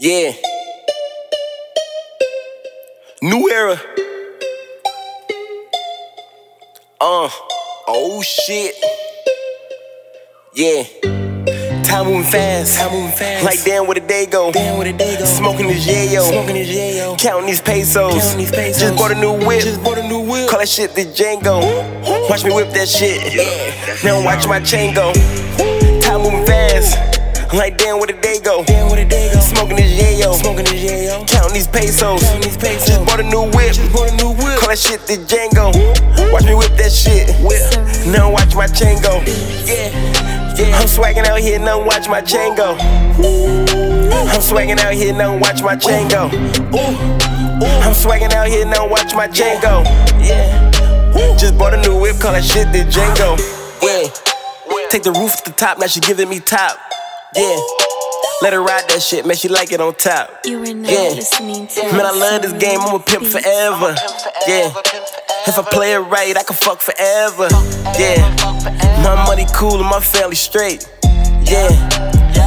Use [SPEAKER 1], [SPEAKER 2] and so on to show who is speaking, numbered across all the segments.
[SPEAKER 1] Yeah. New era. Uh. Oh shit. Yeah. Time moving fast.
[SPEAKER 2] Time moving fast.
[SPEAKER 1] Like damn, where the day go?
[SPEAKER 2] Damn, where the day go?
[SPEAKER 1] Smoking this yayo.
[SPEAKER 2] Smoking this yayo.
[SPEAKER 1] Counting these pesos.
[SPEAKER 2] Counting these pesos.
[SPEAKER 1] Just bought a new whip.
[SPEAKER 2] Just bought a new whip.
[SPEAKER 1] Call that shit the Django. Watch me whip that shit. Now watch my chain go. Time moving fast. Like damn, where the day go?
[SPEAKER 2] Damn, where the day go?
[SPEAKER 1] Smoking this yayo.
[SPEAKER 2] Smoking this yayo.
[SPEAKER 1] Counting these pesos.
[SPEAKER 2] Counting these pesos.
[SPEAKER 1] Just bought a new whip.
[SPEAKER 2] Just bought a new whip.
[SPEAKER 1] Call that shit the Django. Watch me whip that shit. Whip. Now watch my chain go.
[SPEAKER 2] Yeah. Yeah.
[SPEAKER 1] I'm swagging out here, now watch my chain go. I'm swagging out here, now watch my chain go. I'm swagging out here, now watch my chain go.
[SPEAKER 2] Yeah.
[SPEAKER 1] Just bought a new whip, call that shit the Django. Yeah. Take the roof to the top, now she giving me top. Yeah. Let her ride that shit, man, she like it on top.
[SPEAKER 3] You are
[SPEAKER 1] Yeah.
[SPEAKER 3] listening to
[SPEAKER 1] Man, I love this game, I'm a pimp forever. Yeah. If I play it right, I can fuck forever. Yeah. My money cool and my family straight. Yeah.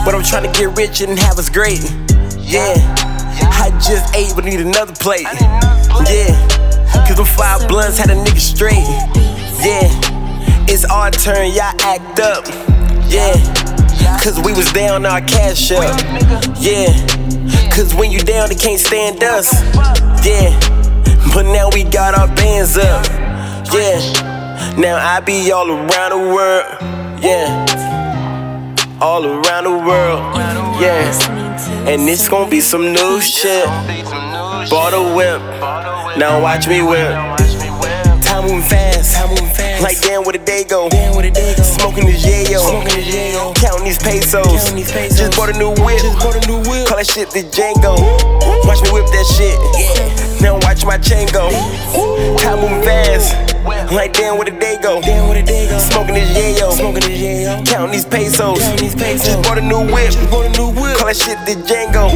[SPEAKER 1] But I'm trying to get rich and have us great. Yeah. I just ate, but need another plate. Yeah. Cause them five blunts had a nigga straight. Yeah. It's our turn, y'all act up. Yeah. Cause we was down, our cash up. Yeah. Cause when you down, they can't stand us. Yeah. But now we got our bands up. Yeah. Now I be all around the world. Yeah. All around the world. Yeah. And it's gonna be some new shit. Bought a whip. Now watch me whip. Time moving fast. Like damn, where the day go?
[SPEAKER 2] The?
[SPEAKER 1] Smoking this yayo. Pesos. Just bought a new whip.
[SPEAKER 2] Just a new whip.
[SPEAKER 1] Call that shit the Django. Watch me whip that shit. Now watch my chain go. Time moving fast. Like damn, where the day go?
[SPEAKER 2] Damn, where the day go?
[SPEAKER 1] Smoking this yayo.
[SPEAKER 2] Smoking this yayo.
[SPEAKER 1] Counting these pesos.
[SPEAKER 2] Counting these pesos.
[SPEAKER 1] Just bought a new whip.
[SPEAKER 2] Just bought a new whip.
[SPEAKER 1] Call that shit the Django.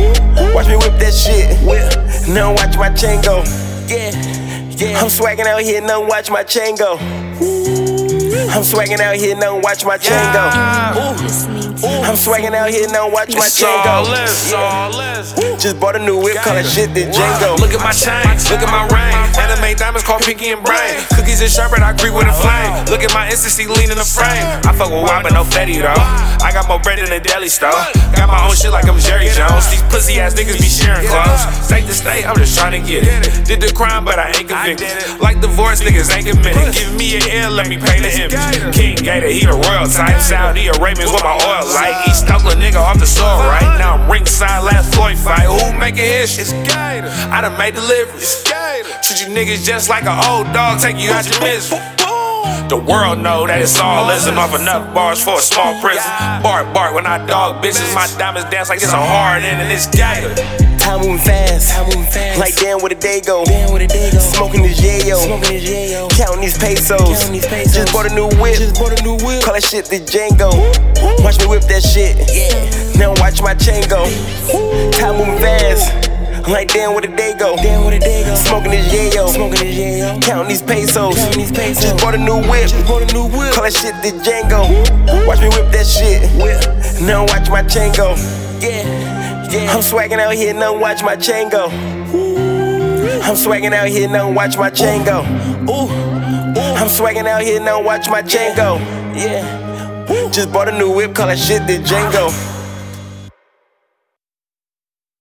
[SPEAKER 1] Watch me whip that shit. Now watch my chain go.
[SPEAKER 2] Yeah. Yeah.
[SPEAKER 1] I'm swagging out here, now watch my chain go. I'm swagging out here, now watch my chain go.
[SPEAKER 3] to
[SPEAKER 1] I'm swagging out here, now watch my chain go.
[SPEAKER 4] less, all.
[SPEAKER 1] Just bought a new whip, call that shit the Django.
[SPEAKER 4] Look at my chain, look at my ring. Anime diamonds called Pinky and Brain. Cookies and sherbet, I agree with a flame. Look at my ecstasy lean in the frame. I fuck with wine, but no fatty though. I got more bread than a deli store. Got my own shit like I'm Jerry Jones. Pussy ass niggas be sharing clothes. State to state, I'm just trying to get it. Did the crime, but I ain't convicted. Like divorce, niggas ain't committed. Give me an L, let me pay the image. King Gator, he the royal type. Saudi Arabians with my oil like. East Oakland nigga off the soil right now. I'm ringside last Floyd fight. Who making? It's Gator. I done made deliveries. Treat you niggas just like an old dog, take you out your misery. The world know that it's all listen off enough bars for a small prison. Bark, bark when I dog bitches. My diamonds dance like it's a hard end and it's gator.
[SPEAKER 1] Time moving fast.
[SPEAKER 2] Time moving fast.
[SPEAKER 1] Like damn, where the day go?
[SPEAKER 2] Damn, where the day go?
[SPEAKER 1] Smoking this yayo.
[SPEAKER 2] Smoking this yayo.
[SPEAKER 1] Counting these pesos.
[SPEAKER 2] Counting these pesos.
[SPEAKER 1] Just bought a new whip.
[SPEAKER 2] Just bought a new whip.
[SPEAKER 1] Call that shit the Django. Watch me whip that shit. Yeah. Now watch my chain go. Time moving fast. Like damn, where the day go?
[SPEAKER 2] Damn, where the day go?
[SPEAKER 1] Smoking this yayo.
[SPEAKER 2] Smoking this yayo.
[SPEAKER 1] Counting these pesos.
[SPEAKER 2] Counting these pesos.
[SPEAKER 1] Just bought a new whip.
[SPEAKER 2] Just bought a new whip.
[SPEAKER 1] Call that shit the Django. Watch me whip that shit. Now watch my chain go.
[SPEAKER 2] Yeah. Yeah.
[SPEAKER 1] I'm swagging out here, now watch my chain go. I'm swagging out here, now watch my chain go.
[SPEAKER 2] Ooh.
[SPEAKER 1] I'm swagging out here, now watch my chain go.
[SPEAKER 2] Yeah.
[SPEAKER 1] Just bought a new whip, call that shit the Django.